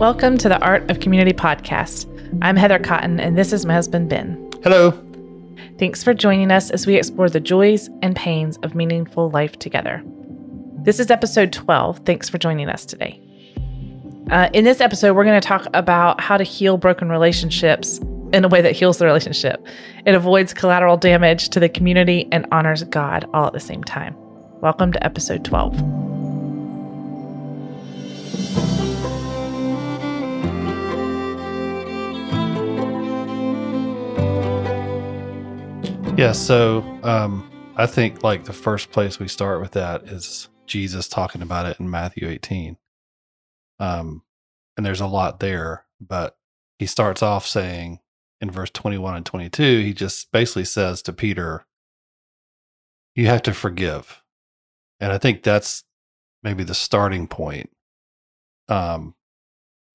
Welcome to the Art of Community podcast. I'm Heather Cotten, and this is my husband, Ben. Hello. Thanks for joining us as we explore the joys and pains of meaningful life together. This is episode 12. Thanks for joining us today. Uh, in this episode, we're going to talk about how to heal broken relationships in a way that heals the relationship. It avoids collateral damage to the community and honors God all at the same time. Welcome to episode 12. Yeah, so um, I think like the first place we start with that is Jesus talking about it in Matthew 18. Um, and there's a lot there, but he starts off saying in verse 21 and 22, he just basically says to Peter, You have to forgive. And I think that's maybe the starting point. Um,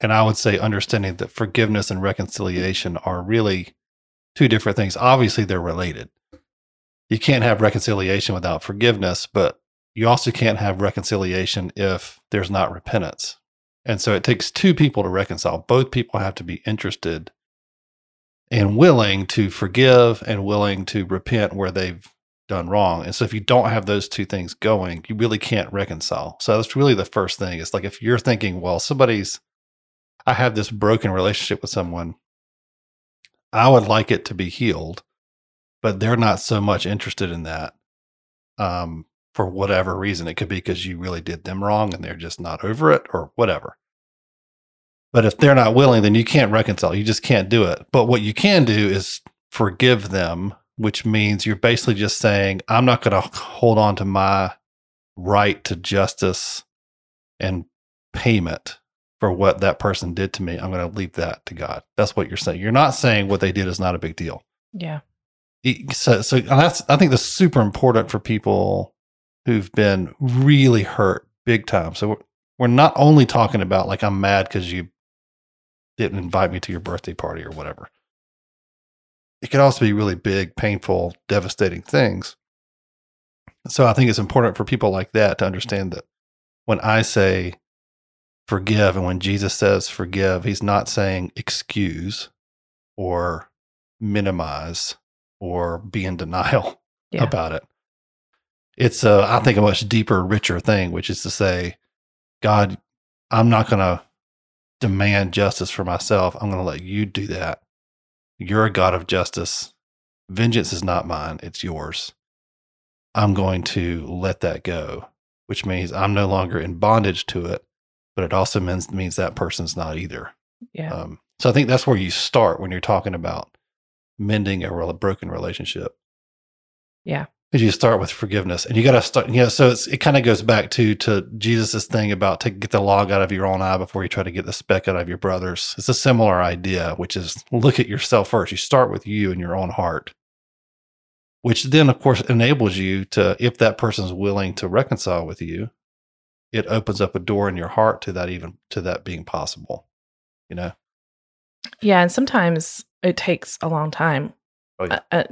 and I would say understanding that forgiveness and reconciliation are really two different things. Obviously, they're related. You can't have reconciliation without forgiveness, but you also can't have reconciliation if there's not repentance. And so it takes two people to reconcile. Both people have to be interested and willing to forgive and willing to repent where they've done wrong. And so if you don't have those two things going, you really can't reconcile. So that's really the first thing. It's like if you're thinking, well, somebody's, I have this broken relationship with someone, I would like it to be healed, but they're not so much interested in that um, for whatever reason. It could be because you really did them wrong and they're just not over it or whatever. But if they're not willing, then you can't reconcile. You just can't do it. But what you can do is forgive them, which means you're basically just saying, I'm not going to hold on to my right to justice and payment for what that person did to me. I'm going to leave that to God. That's what you're saying. You're not saying what they did is not a big deal. Yeah. So, so that's, I think that's super important for people who've been really hurt big time. So we're, we're not only talking about like, I'm mad because you didn't invite me to your birthday party or whatever. It can also be really big, painful, devastating things. So I think it's important for people like that to understand that when I say forgive. And when Jesus says forgive, he's not saying excuse or minimize or be in denial yeah. about it. It's, a, I think, a much deeper, richer thing, which is to say, God, I'm not going to demand justice for myself. I'm going to let you do that. You're a God of justice. Vengeance is not mine, it's yours. I'm going to let that go, which means I'm no longer in bondage to it but it also means means that person's not either. Yeah. Um, so I think that's where you start when you're talking about mending a real, broken relationship. Yeah. Because you start with forgiveness, and you got to start. You know, so it's, it kind of goes back to to Jesus's thing about to get the log out of your own eye before you try to get the speck out of your brother's. It's a similar idea, which is look at yourself first. You start with you and your own heart, which then, of course, enables you to, if that person's willing to reconcile with you, it opens up a door in your heart to that even to that being possible you know yeah and sometimes it takes a long time oh, yeah. uh, uh,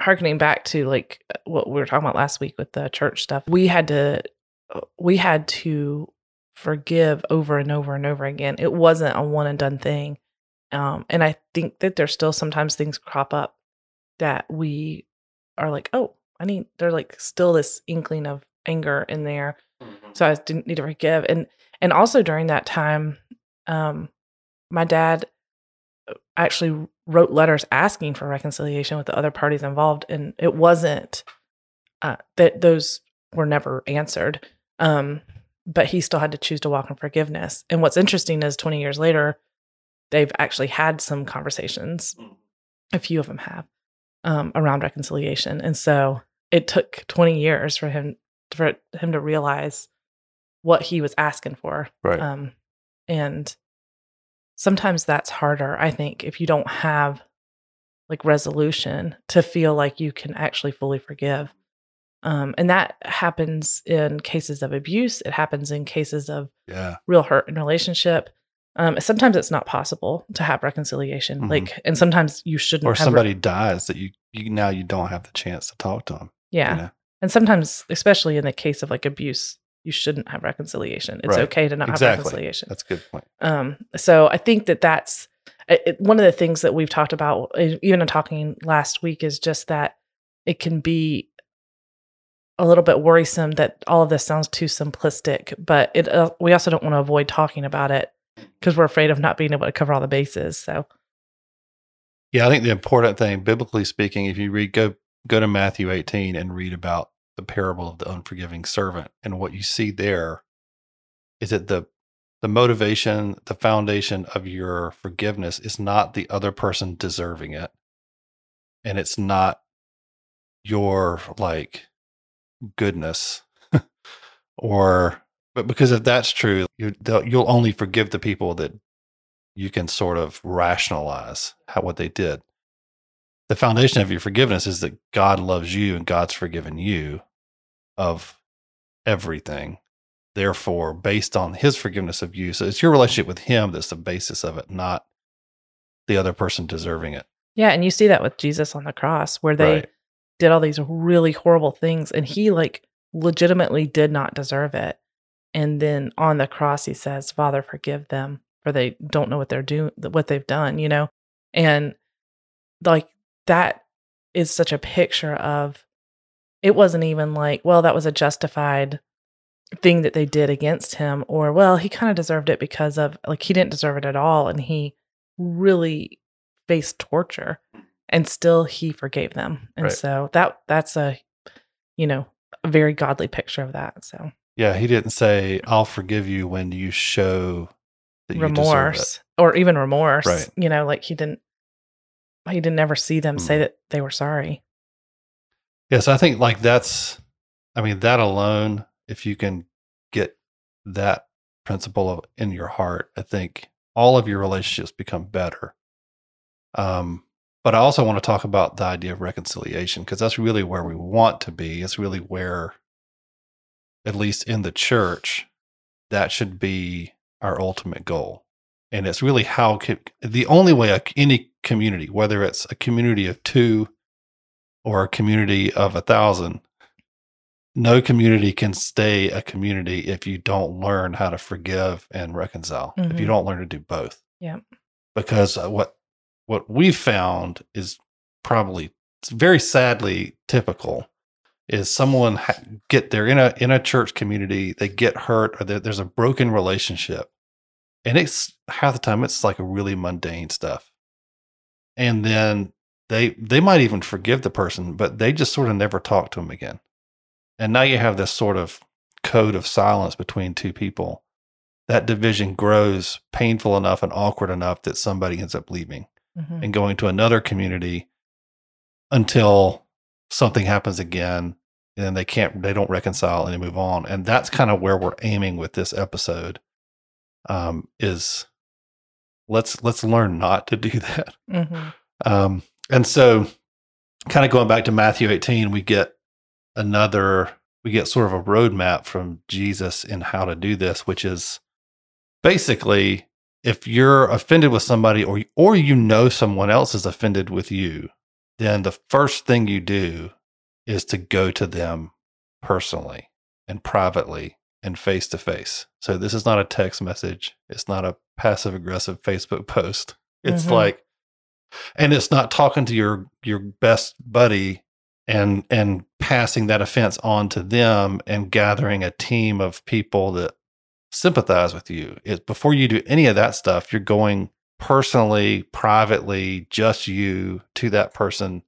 harkening back to like what we were talking about last week with the church stuff we had to uh, we had to forgive over and over and over again it wasn't a one and done thing um, and i think that there's still sometimes things crop up that we are like oh i need there's like still this inkling of anger in there Mm-hmm. So I didn't need to forgive. And and also during that time, um, my dad uh, actually wrote letters asking for reconciliation with the other parties involved, and it wasn't uh, that those were never answered. Um, but he still had to choose to walk in forgiveness. And what's interesting is 20 years later, they've actually had some conversations. Mm. A few of them have um, around reconciliation, and so it took 20 years for him for him to realize what he was asking for. Right. Um, and sometimes that's harder, I think, if you don't have like resolution to feel like you can actually fully forgive. Um, and that happens in cases of abuse. It happens in cases of yeah. real hurt in relationship. Um, sometimes it's not possible to have reconciliation. Mm-hmm. Like, and sometimes you shouldn't. Or somebody re- dies that you, you now you don't have the chance to talk to them. Yeah. You know? And sometimes, especially in the case of like abuse, you shouldn't have reconciliation. It's Right. okay to not Exactly. have reconciliation. That's a good point. Um, so I think that that's it, it- one of the things that we've talked about, uh, even in talking last week, is just that it can be a little bit worrisome that all of this sounds too simplistic. But it uh, we also don't want to avoid talking about it because we're afraid of not being able to cover all the bases. So Yeah, I think the important thing, biblically speaking, if you read go go to Matthew 18 and read about the parable of the unforgiving servant, and what you see there is that the the motivation, the foundation of your forgiveness is not the other person deserving it, and it's not your like goodness, or but because if that's true, you you'll only forgive the people that you can sort of rationalize how what they did. The foundation of your forgiveness is that God loves you and God's forgiven you of everything. Therefore, based on his forgiveness of you, so it's your relationship with him that's the basis of it, not the other person deserving it. yeah, and you see that with Jesus on the cross, where they Right. did all these really horrible things, and he like legitimately did not deserve it. And then on the cross, he says, "Father, forgive them, for they don't know what they're doing, what they've done." You know, and like that is such a picture of it wasn't even like, well, that was a justified thing that they did against him, or well, he kind of deserved it because of like he didn't deserve it at all, and he really faced torture, and still he forgave them, and Right. so that that's a you know a very godly picture of that. So Yeah, he didn't say, I'll forgive you when you show that you remorse or even remorse, Right. you know, like he didn't he didn't ever see them say Mhm. that they were sorry. Yes, I think like that's, I mean, that alone, if you can get that principle of in your heart, I think all of your relationships become better. Um, but I also want to talk about the idea of reconciliation because that's really where we want to be. It's really where, at least in the church, that should be our ultimate goal. And it's really how co- the only way any community, whether it's a community of two or a community of a thousand, no community can stay a community if you don't learn how to forgive and reconcile. If you Mhm. don't learn to do both. Yeah. Because uh, what what we've found is probably very sadly typical is someone ha- get they're in a in a church community they get hurt or there's a broken relationship and it's half the time it's like a really mundane stuff and then they they might even forgive the person but they just sort of never talk to them again and now you have this sort of code of silence between two people that division grows painful enough and awkward enough that somebody ends up leaving Mhm. and going to another community until something happens again and then they can't they don't reconcile and they move on and that's kind of where we're aiming with this episode um is let's let's learn not to do that Mhm. um and so kind of going back to matthew 18 we get another we get sort of a roadmap from jesus in how to do this which is basically if you're offended with somebody or or you know someone else is offended with you then the first thing you do is to go to them personally and privately and face to face. So this is not a text message. It's not a passive aggressive Facebook post. It's Mhm. like and it's not talking to your your best buddy and and passing that offense on to them and gathering a team of people that sympathize with you. It before you do any of that stuff, you're going personally, privately, just you to that person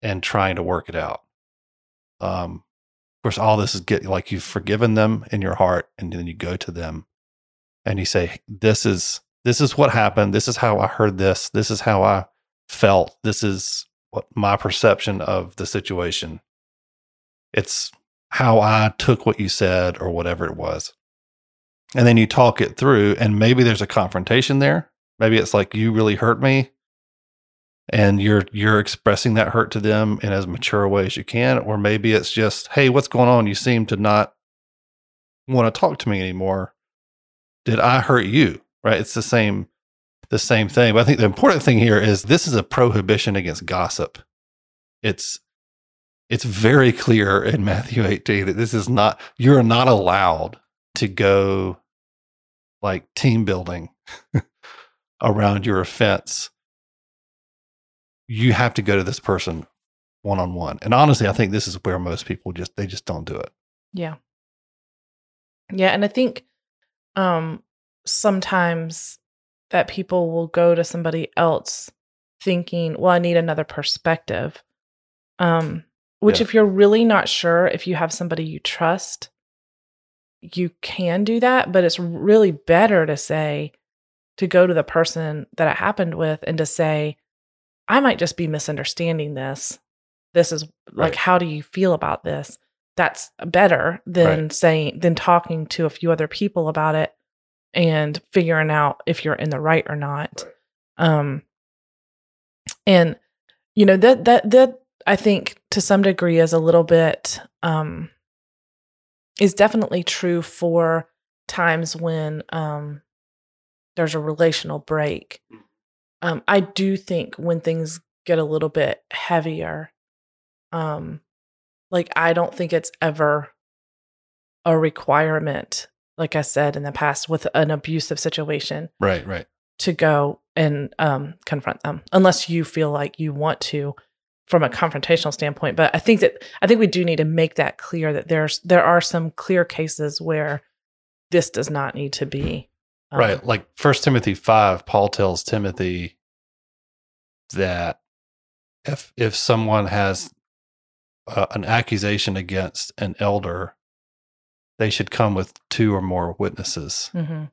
and trying to work it out. Um, of course, all this is get like you've forgiven them in your heart, and then you go to them and you say, "This is this is what happened. This is how I heard this. This is how I felt. This is what my perception of the situation. It's how I took what you said or whatever it was." And then you talk it through, and maybe there's a confrontation there. Maybe it's like you really hurt me, and you're you're expressing that hurt to them in as mature a way as you can or maybe it's just hey what's going on you seem to not want to talk to me anymore did i hurt you right it's the same the same thing but i think the important thing here is this is a prohibition against gossip it's it's very clear in Matthew 18 that this is not, you're not allowed to go like team building around your offense. You have to go to this person one on one. And honestly, I think this is where most people just, they just don't do it. Yeah. Yeah. And I think um, sometimes that people will go to somebody else thinking, well, I need another perspective. Um, which, Yeah. if you're really not sure if you have somebody you trust, you can do that. But it's really better to say, to go to the person that it happened with and to say, I might just be misunderstanding this. This is like, Right. how do you feel about this? That's better than Right. saying, than talking to a few other people about it and figuring out if you're in the right or not. Um, and you know that that that I think to some degree is a little bit um is definitely true for times when um there's a relational break. Um, I do think when things get a little bit heavier, um, like I don't think it's ever a requirement, like I said in the past, with an abusive situation Right, right. to go and um, confront them unless you feel like you want to from a confrontational standpoint but i think that i think we do need to make that clear that there's there are some clear cases where this does not need to be um, right. Like First Timothy 5, Paul tells Timothy that if if someone has uh, an accusation against an elder, they should come with two or more witnesses. mhm,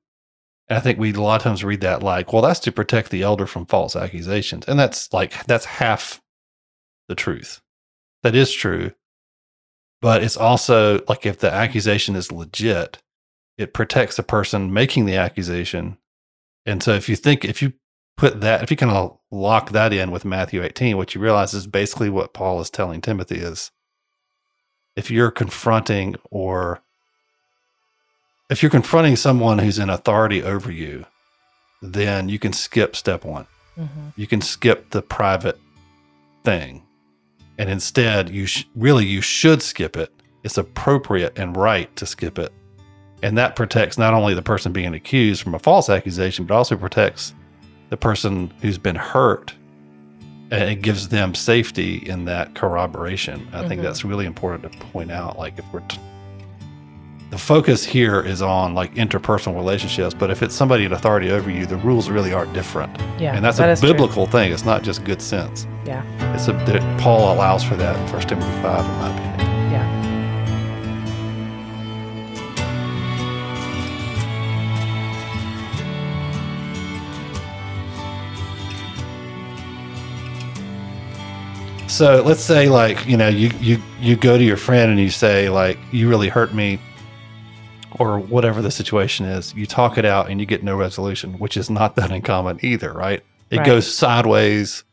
And I think we a lot of times read that like, well, that's to protect the elder from false accusations. And that's like, that's half the truth. That is true. But it's also like if the accusation is legit, it protects the person making the accusation. And so if you think, if you put that, if you kind of lock that in with Matthew 18, what you realize is basically what Paul is telling Timothy is if you're confronting or if you're confronting someone who's in authority over you, then you can skip step one. mhm. You can skip the private thing. And instead, you sh- really you should skip it. It's appropriate and right to skip it. And that protects not only the person being accused from a false accusation, but also protects the person who's been hurt. And it gives them safety in that corroboration. I think Mhm. that's really important to point out. Like if we're t- the focus here is on like interpersonal relationships, but if it's somebody in authority over you, the rules really are different. yeah and that's that a is true. biblical thing. It's not just good sense. yeah It's a that Paul allows for that in First Timothy five, in my opinion. yeah So let's say like you know you you you go to your friend and you say like you really hurt me, or whatever the situation is. You talk it out and you get no resolution, which is not that uncommon either, right? It Right. goes sideways.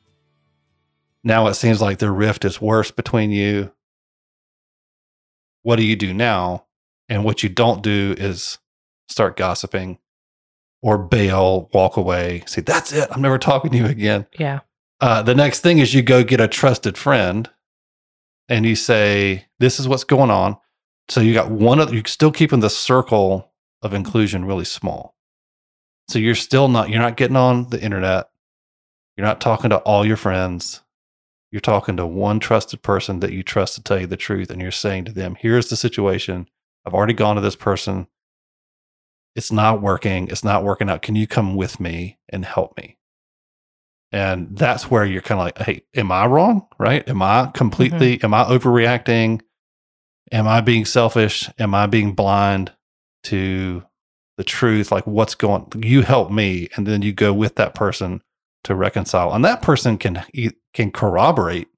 Now it seems like the rift is worse between you. What do you do now? And what you don't do is start gossiping or bail, walk away, say, That's it. I'm never talking to you again. yeah Uh, the next thing is you go get a trusted friend and you say, This is what's going on. So you got one of you're still keeping the circle of inclusion really small. So you're still not you're not getting on the internet. You're not talking to all your friends. You're talking to one trusted person that you trust to tell you the truth. And you're saying to them, here's the situation. I've already gone to this person. It's not working. It's not working out. Can you come with me and help me? And that's where you're kind of like, hey, am I wrong? Right? Am I mm-hmm. completely, am I overreacting? Am I being selfish? Am I being blind to the truth? Like, what's going You help me. And then you go with that person to reconcile. And that person can can corroborate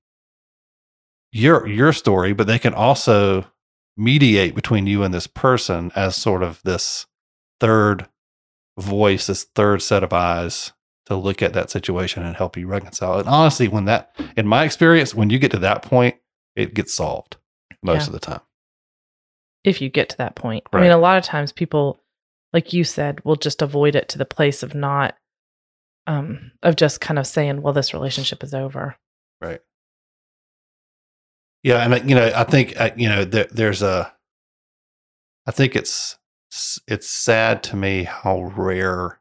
your your story, but they can also mediate between you and this person as sort of this third voice, this third set of eyes to look at that situation and help you reconcile. And honestly, when that, in my experience, when you get to that point, it gets solved most Yeah. of the time. if you get to that point i mean a lot of times people like you said will just avoid it to the place of not um of just kind of saying well this relationship is over Right. Yeah, and I- you know, I think you know there, there's a. I think it's it's sad to me how rare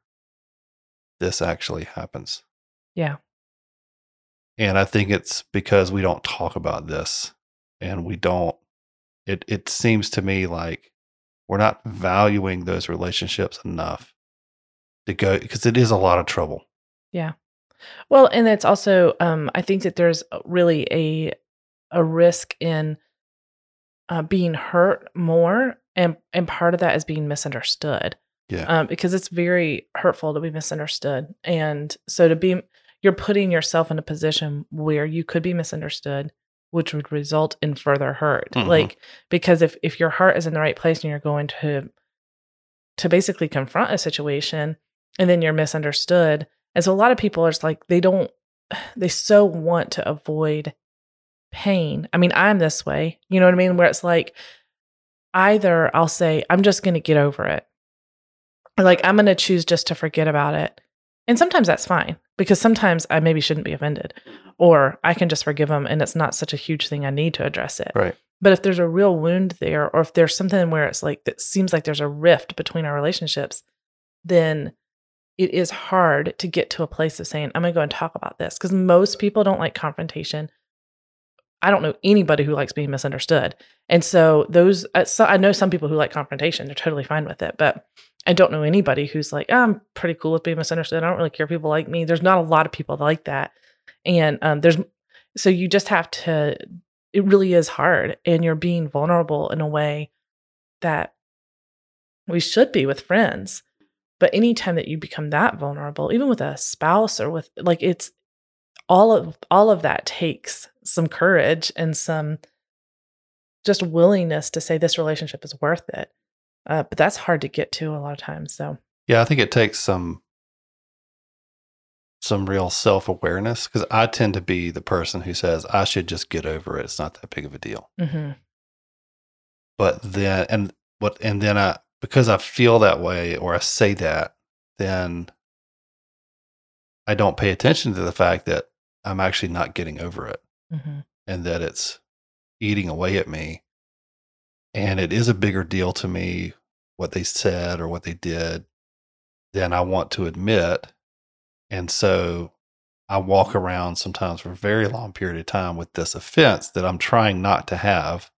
this actually happens. Yeah. And I think it's because we don't talk about this and we don't it it seems to me like we're not valuing those relationships enough to go because it is a lot of trouble. Yeah. Well, and it's also um I think that there's really a a risk in uh, being hurt more and and part of that is being misunderstood. Yeah. Um because it's very hurtful to be misunderstood. And so to be you're putting yourself in a position where you could be misunderstood which would result in further hurt. Mhm. Like because if if your heart is in the right place and you're going to to basically confront a situation and then you're misunderstood. And so a lot of people are just like they don't they so want to avoid pain. I mean, I'm this way. You know what I mean? Where it's like either I'll say I'm just going to get over it. Or like I'm going to choose just to forget about it. And sometimes that's fine because sometimes I maybe shouldn't be offended or I can just forgive them and it's not such a huge thing I need to address it. Right. But if there's a real wound there, or if there's something where it's like that seems like there's a rift between our relationships, then it is hard to get to a place of saying, I'm going to go and talk about this. Because most people don't like confrontation. I don't know anybody who likes being misunderstood. And so, those, uh, so I know some people who like confrontation, they're totally fine with it. But I don't know anybody who's like, "Oh, I'm pretty cool with being misunderstood. I don't really care if people like me. There's not a lot of people like that. And um, there's, so you just have to it really is hard and you're being vulnerable in a way that we should be with friends but anytime that you become that vulnerable even with a spouse or with like it's all of all of that takes some courage and some just willingness to say this relationship is worth it uh, but that's hard to get to a lot of times so Yeah, I think it takes some some real self-awareness cuz I tend to be the person who says I should just get over it. It's not that big of a deal. hmm But then and what and then I because I feel that way or I say that, then I don't pay attention to the fact that I'm actually not getting over it hmm and that it's eating away at me. And it is a bigger deal to me what they said or what they did than I want to admit. And so I walk around sometimes for a very long period of time with this offense that I'm trying not to have,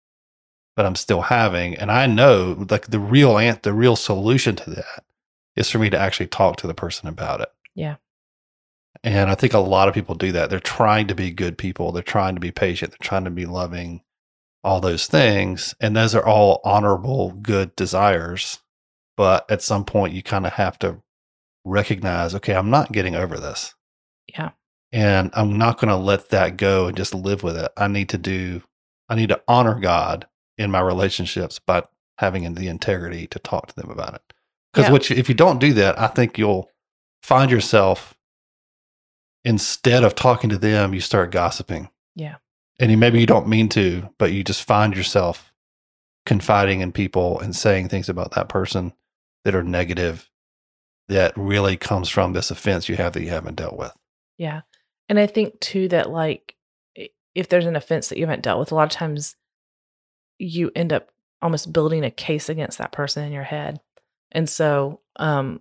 but I'm still having. And I know like the real ant the real solution to that is for me to actually talk to the person about it. Yeah. And I think a lot of people do that. They're trying to be good people. They're trying to be patient. They're trying to be loving, all those things. And those are all honorable, good desires. But at some point, you kind of have to recognize okay, I'm not getting over this. Yeah. And I'm not going to let that go and just live with it. I need to do, I need to honor God in my relationships by having the integrity to talk to them about it. Because Yeah. if you don't do that, I think you'll find yourself instead of talking to them, you start gossiping. Yeah. And you, maybe you don't mean to, but you just find yourself confiding in people and saying things about that person that are negative that really comes from this offense you have that you haven't dealt with. Yeah. And I think too that like if there's an offense that you haven't dealt with, a lot of times you end up almost building a case against that person in your head. And so um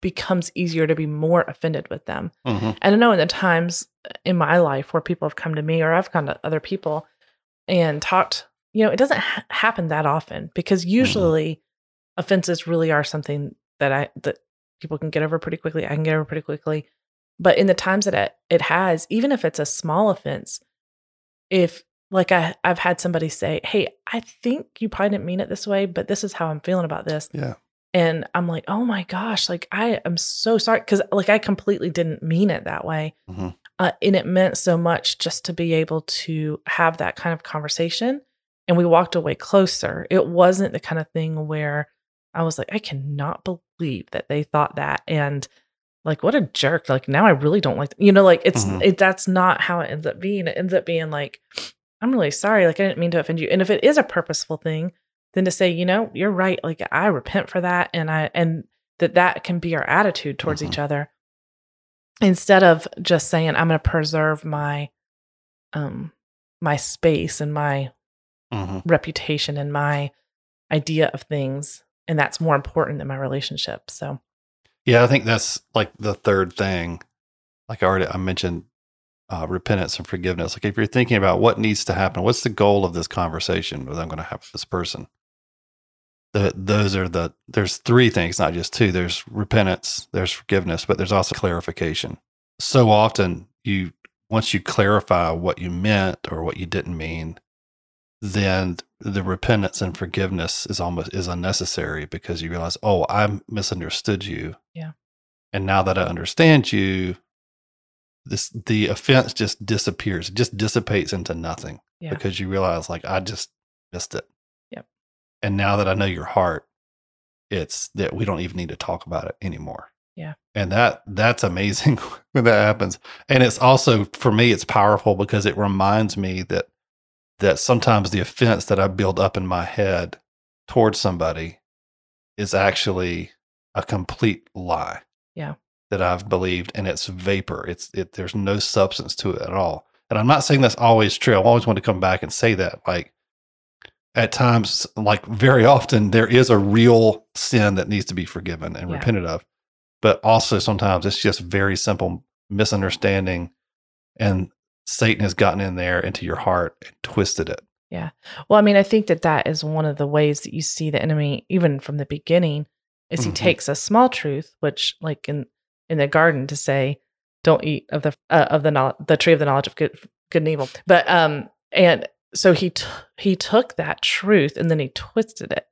becomes easier to be more offended with them. Mm-hmm. And I know in the times in my life where people have come to me or I've gone to other people and talked, you know, it doesn't ha- happen that often because usually offenses really are something that I that people can get over pretty quickly. I can get over pretty quickly. But in the times that it, it has, even if it's a small offense, if like I, I've had somebody say, Hey, I think you probably didn't mean it this way, but this is how I'm feeling about this. Yeah. And I'm like, oh my gosh, like I am so sorry. Cause like I completely didn't mean it that way. Mhm. Uh, and it meant so much just to be able to have that kind of conversation. And we walked away closer. It wasn't the kind of thing where I was like, I cannot believe that they thought that. And like, what a jerk. Like now I really don't like, you know, like it's, Mhm. it, that's not how it ends up being. It ends up being like, I'm really sorry. Like I didn't mean to offend you. And if it is a purposeful thing, then to say, you know, you're right. Like I repent for that. And I, and that that can be our attitude towards Mhm. each other instead of just saying, I'm going to preserve my, um, my space and my Mhm. reputation and my idea of things and that's more important than my relationship so Yeah, I think that's like the third thing. Like I already I mentioned uh, repentance and forgiveness. Like if you're thinking about what needs to happen, what's the goal of this conversation that I'm going to have with this person? The, those are the there's three things, not just two. There's repentance, there's forgiveness, but there's also clarification. So often you once you clarify what you meant or what you didn't mean, then the repentance and forgiveness is almost is unnecessary because you realize, oh, I misunderstood you. Yeah. And now that I understand you, this the offense just disappears. It just dissipates into nothing Yeah. because you realize like I just missed it. And now that I know your heart, it's that we don't even need to talk about it anymore. Yeah. And that that's amazing when that happens. And it's also for me it's powerful because it reminds me that that sometimes the offense that I build up in my head towards somebody is actually a complete lie. Yeah. That I've believed and it's vapor. It's it there's no substance to it at all. And I'm not saying that's always true. I always want to come back and say that. Like at times, like very often, there is a real sin that needs to be forgiven and Yeah. repented of. But also sometimes it's just very simple misunderstanding and Satan has gotten in there into your heart and twisted it. Yeah. Well, I mean, I think that that is one of the ways that you see the enemy, even from the beginning, is he Mhm. takes a small truth, which, like in in the garden, to say, "Don't eat of the uh, of the knowl- the tree of the knowledge of good good and evil," but um, and so he t- he took that truth and then he twisted it,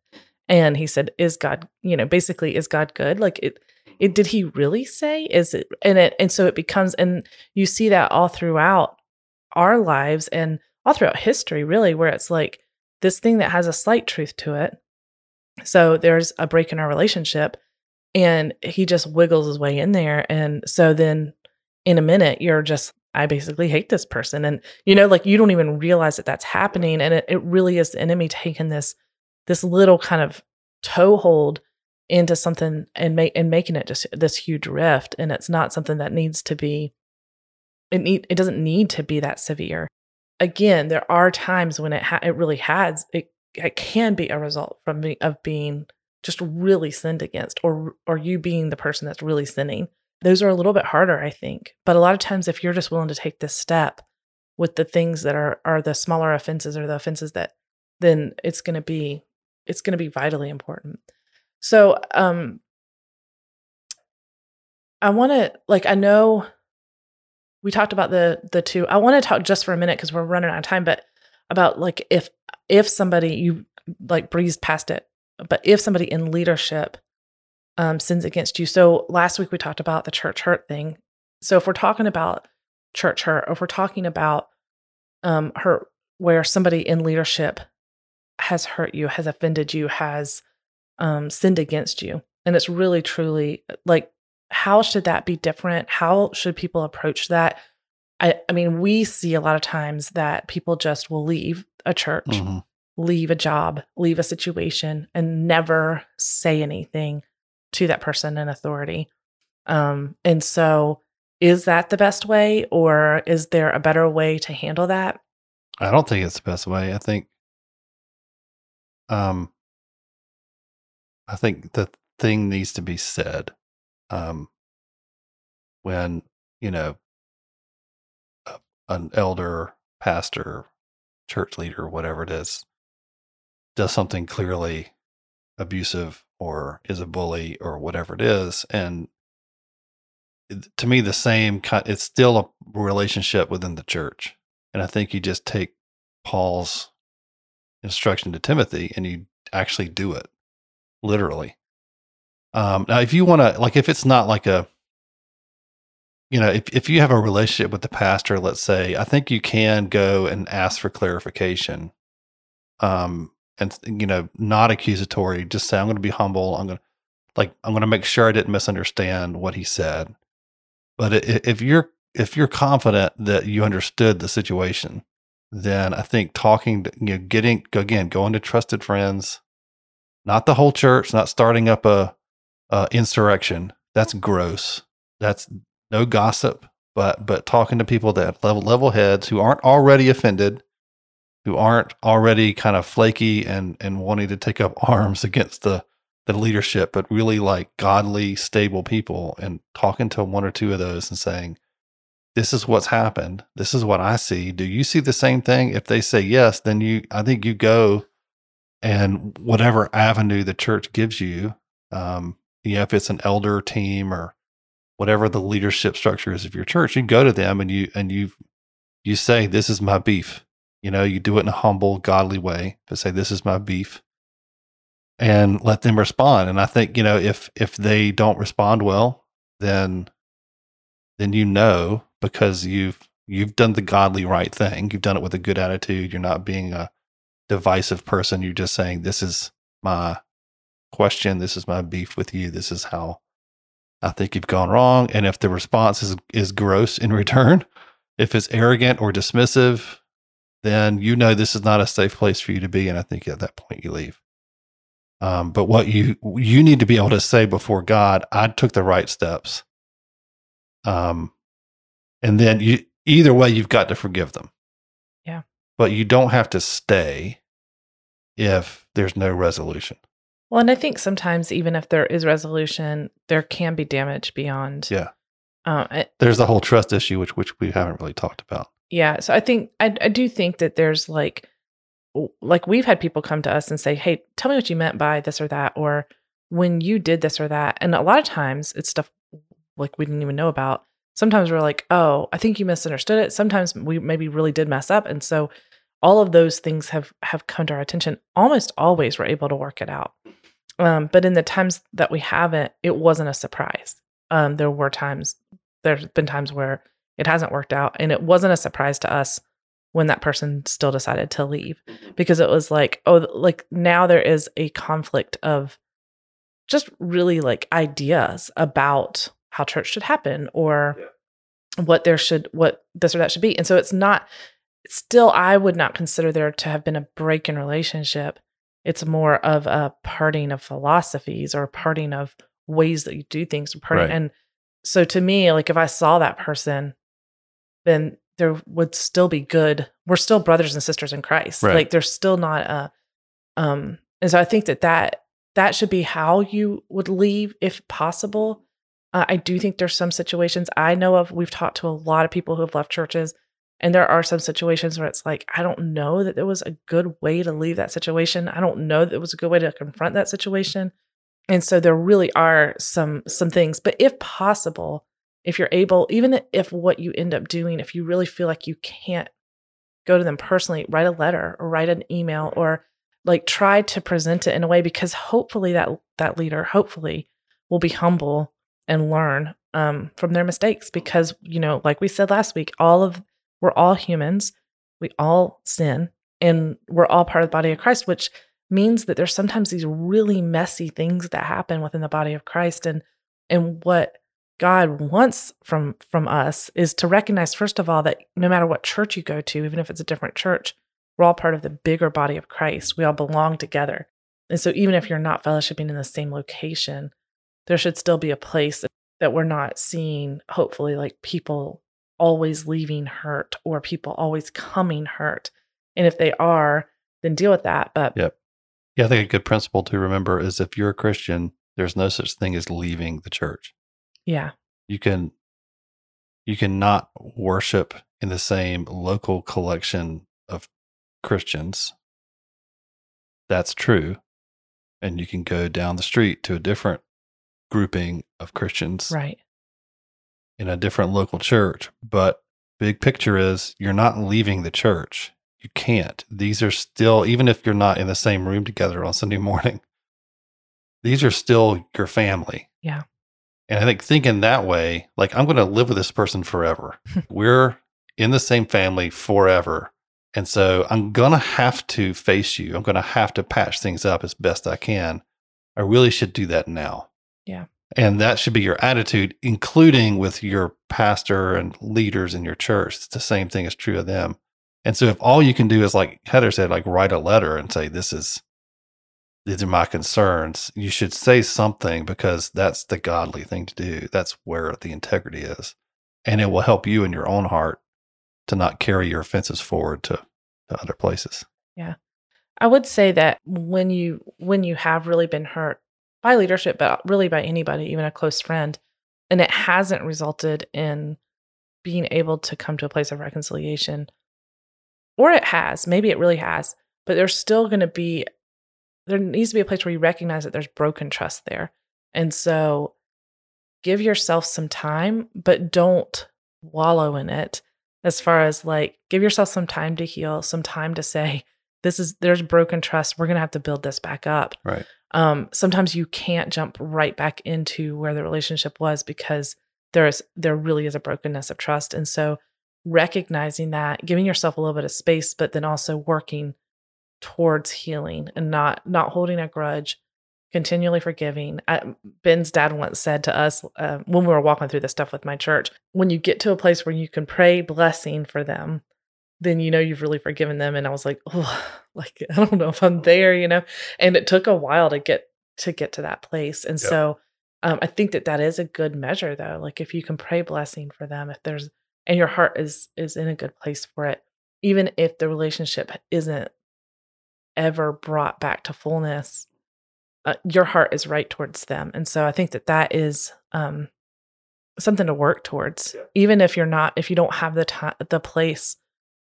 and he said, "Is God, you know, basically, is God good? Like it." It, did he really say is it and it and so it becomes and you see that all throughout our lives and all throughout history, really, where it's like this thing that has a slight truth to it. So there's a break in our relationship, and he just wiggles his way in there. And so then in a minute, you're just, I basically hate this person. And, you know, like you don't even realize that that's happening. And it, it really is the enemy taking this, this little kind of toehold into something and make and making it just this huge rift and it's not something that needs to be it need it doesn't need to be that severe again, there are times when it ha- it really has it it can be a result from be- of being just really sinned against, or or you being the person that's really sinning. Those are a little bit harder, I think. But a lot of times, if you're just willing to take this step with the things that are are the smaller offenses or the offenses that, then it's going to be it's going to be vitally important. So, um, I want to like I know we talked about the the two. I want to talk just for a minute because we're running out of time, but about like if if somebody you like breezed past it, but if somebody in leadership um, sins against you. So last week we talked about the church hurt thing. So if we're talking about church hurt, or if we're talking about um, hurt where somebody in leadership has hurt you, has offended you, has um, sinned against you, and it's really truly like how should that be different? How should people approach that? I, I mean, we see a lot of times that people just will leave a church, Mhm. leave a job, leave a situation, and never say anything to that person in authority. Um, and so, is that the best way, or is there a better way to handle that? I don't think it's the best way. I think, um, I think the thing needs to be said, um, when you know, a, an elder, pastor, church leader, whatever it is, does something clearly abusive or is a bully or whatever it is, and to me, the same kind. It's still a relationship within the church, and I think you just take Paul's instruction to Timothy and you actually do it literally. Um, now, if you want to, like, if it's not like a, you know, if, if you have a relationship with the pastor, let's say, I think you can go and ask for clarification. Um, and, you know, not accusatory, just say, I'm going to be humble. I'm going to, like, I'm going to make sure I didn't misunderstand what he said. But if you're, if you're confident that you understood the situation, then I think talking, to, you know, getting again, going to trusted friends, not the whole church, not starting up a, a insurrection. That's gross. That's no gossip, but but talking to people that level level heads who aren't already offended, who aren't already kind of flaky and and wanting to take up arms against the the leadership, but really like godly, stable people, and talking to one or two of those and saying, "This is what's happened. This is what I see. Do you see the same thing?" If they say yes, then you, I think you go and whatever avenue the church gives you, um, you know, if it's an elder team or whatever the leadership structure is of your church, you go to them and you and you you say, "This is my beef." You know, you do it in a humble, godly way, but say, "This is my beef," and let them respond. And I think you know if if they don't respond well, then then you know because you've you've done the godly right thing. You've done it with a good attitude. You're not being a divisive person. You're just saying, "This is my question. This is my beef with you. This is how." I think you've gone wrong. And if the response is, is gross in return, if it's arrogant or dismissive, then you know this is not a safe place for you to be. And I think at that point you leave. Um, but what you you need to be able to say before God, I took the right steps. Um, and then you either way, you've got to forgive them. Yeah. But you don't have to stay if there's no resolution. Well, and I think sometimes even if there is resolution, there can be damage beyond. Yeah. Uh, it- There's the whole trust issue, which which we haven't really talked about. Yeah. So I think I, I do think that there's like, like we've had people come to us and say, "Hey, tell me what you meant by this or that," or when you did this or that. And a lot of times it's stuff like we didn't even know about. Sometimes we're like, "Oh, I think you misunderstood it." Sometimes we maybe really did mess up, and so all of those things have have come to our attention. Almost always we're able to work it out. Um, but in the times that we haven't, it wasn't a surprise. Um, there were times, there's been times where it hasn't worked out, and it wasn't a surprise to us when that person still decided to leave mm-hmm. because it was like, oh, like now there is a conflict of just really like ideas about how church should happen or what there should, what this or that should be. And so it's not, still, I would not consider there to have been a break in relationship it's more of a parting of philosophies or a parting of ways that you do things parting Right. and so to me like if i saw that person then there would still be good we're still brothers and sisters in christ Right. like there's still not a um and so i think that that that should be how you would leave if possible uh, i do think there's some situations i know of we've talked to a lot of people who have left churches and there are some situations where it's like, I don't know that there was a good way to leave that situation. I don't know that it was a good way to confront that situation. And so there really are some some things. But if possible, if you're able, even if what you end up doing, if you really feel like you can't go to them personally, write a letter or write an email or like try to present it in a way because hopefully that that leader, hopefully, will be humble and learn um, from their mistakes because you know, like we said last week, all of we're all humans. We all sin and we're all part of the body of Christ, which means that there's sometimes these really messy things that happen within the body of Christ. And and what God wants from from us is to recognize, first of all, that no matter what church you go to, even if it's a different church, we're all part of the bigger body of Christ. We all belong together. And so even if you're not fellowshipping in the same location, there should still be a place that, we're not seeing, hopefully, like people always leaving hurt or people always coming hurt. And if they are, then deal with that. But Yeah. Yeah, I think a good principle to remember is if you're a Christian, there's no such thing as leaving the church. Yeah, You can you cannot worship in the same local collection of Christians. That's true. And you can go down the street to a different grouping of Christians right. in a different local church. But big picture is you're not leaving the church. You can't. These are still, even if you're not in the same room together on Sunday morning, these are still your family. Yeah. And I think thinking that way, like I'm going to live with this person forever. We're in the same family forever. And so I'm going to have to face you. I'm going to have to patch things up as best I can. I really should do that now. Yeah. And that should be your attitude, including with your pastor and leaders in your church. It's the same thing is true of them. And so if all you can do is like Heather said, like write a letter and say, this is, these are my concerns, you should say something because that's the godly thing to do. That's where the integrity is. And it will help you in your own heart to not carry your offenses forward to to other places. Yeah. I would say that when you when you have really been hurt by leadership, but really by anybody, even a close friend, and it hasn't resulted in being able to come to a place of reconciliation, or it has, maybe it really has, but there's still going to be there needs to be a place where you recognize that there's broken trust there. And so give yourself some time, but don't wallow in it as far as like give yourself some time to heal, some time to say, this is there's broken trust. We're gonna have to build this back up. Right. Um, sometimes you can't jump right back into where the relationship was because there is there really is a brokenness of trust. And so recognizing that, giving yourself a little bit of space, but then also working towards healing and not not holding a grudge continually forgiving. I, ben's dad once said to us uh, when we were walking through this stuff with my church when you get to a place where you can pray blessing for them then you know you've really forgiven them. And i was like oh like i don't know if i'm there you know? And it took a while to get to get to that place. And Yep. so um, i think that that is a good measure though like if you can pray blessing for them if there's and your heart is is in a good place for it even if the relationship isn't ever brought back to fullness uh, your heart is right towards them and so i think that that is um something to work towards Yeah. even if you're not if you don't have the time the place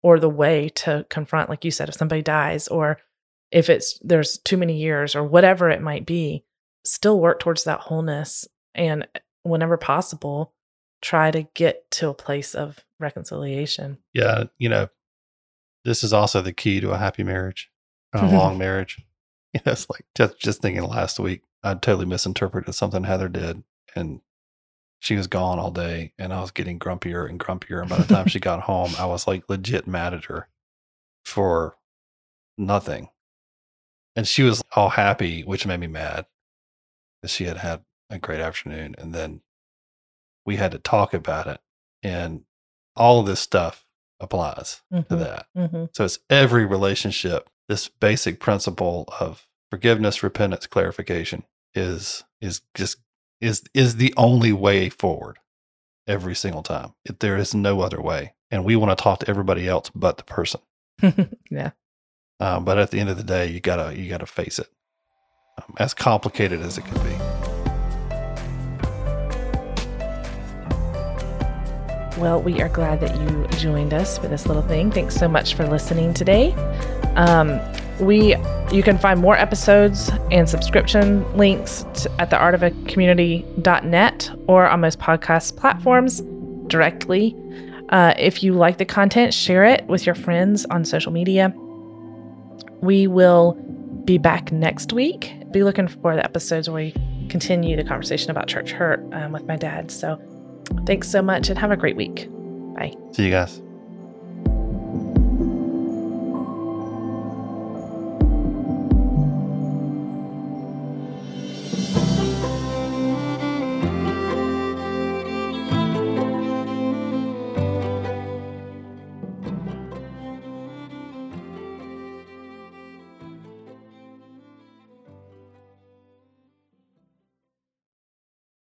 or the way to confront like you said if somebody dies or if it's there's too many years or whatever it might be still work towards that wholeness and whenever possible try to get to a place of reconciliation Yeah. You know, this is also the key to a happy marriage a long marriage. You know, it's like just just thinking last week, I totally misinterpreted something Heather did, and she was gone all day, and I was getting grumpier and grumpier. And by the time she got home, I was like legit mad at her for nothing, and she was all happy, which made me mad because she had had a great afternoon, and then we had to talk about it, and all of this stuff applies to Mhm, that. mhm. So it's every relationship. This basic principle of forgiveness, repentance, clarification is is just is is the only way forward every single time. It, there is no other way, and we want to talk to everybody else but the person. yeah Um, but at the end of the day, you gotta you gotta face it, um, as complicated as it can be. Well, we are glad that you joined us for this little thing. Thanks so much for listening today. Um, we you can find more episodes and subscription links to, at theartofacommunity.net or on most podcast platforms directly. Uh, if you like the content, share it with your friends on social media. We will be back next week. Be looking for the episodes where we continue the conversation about church hurt um, with my dad. So Thanks so much and have a great week. Bye. See you guys.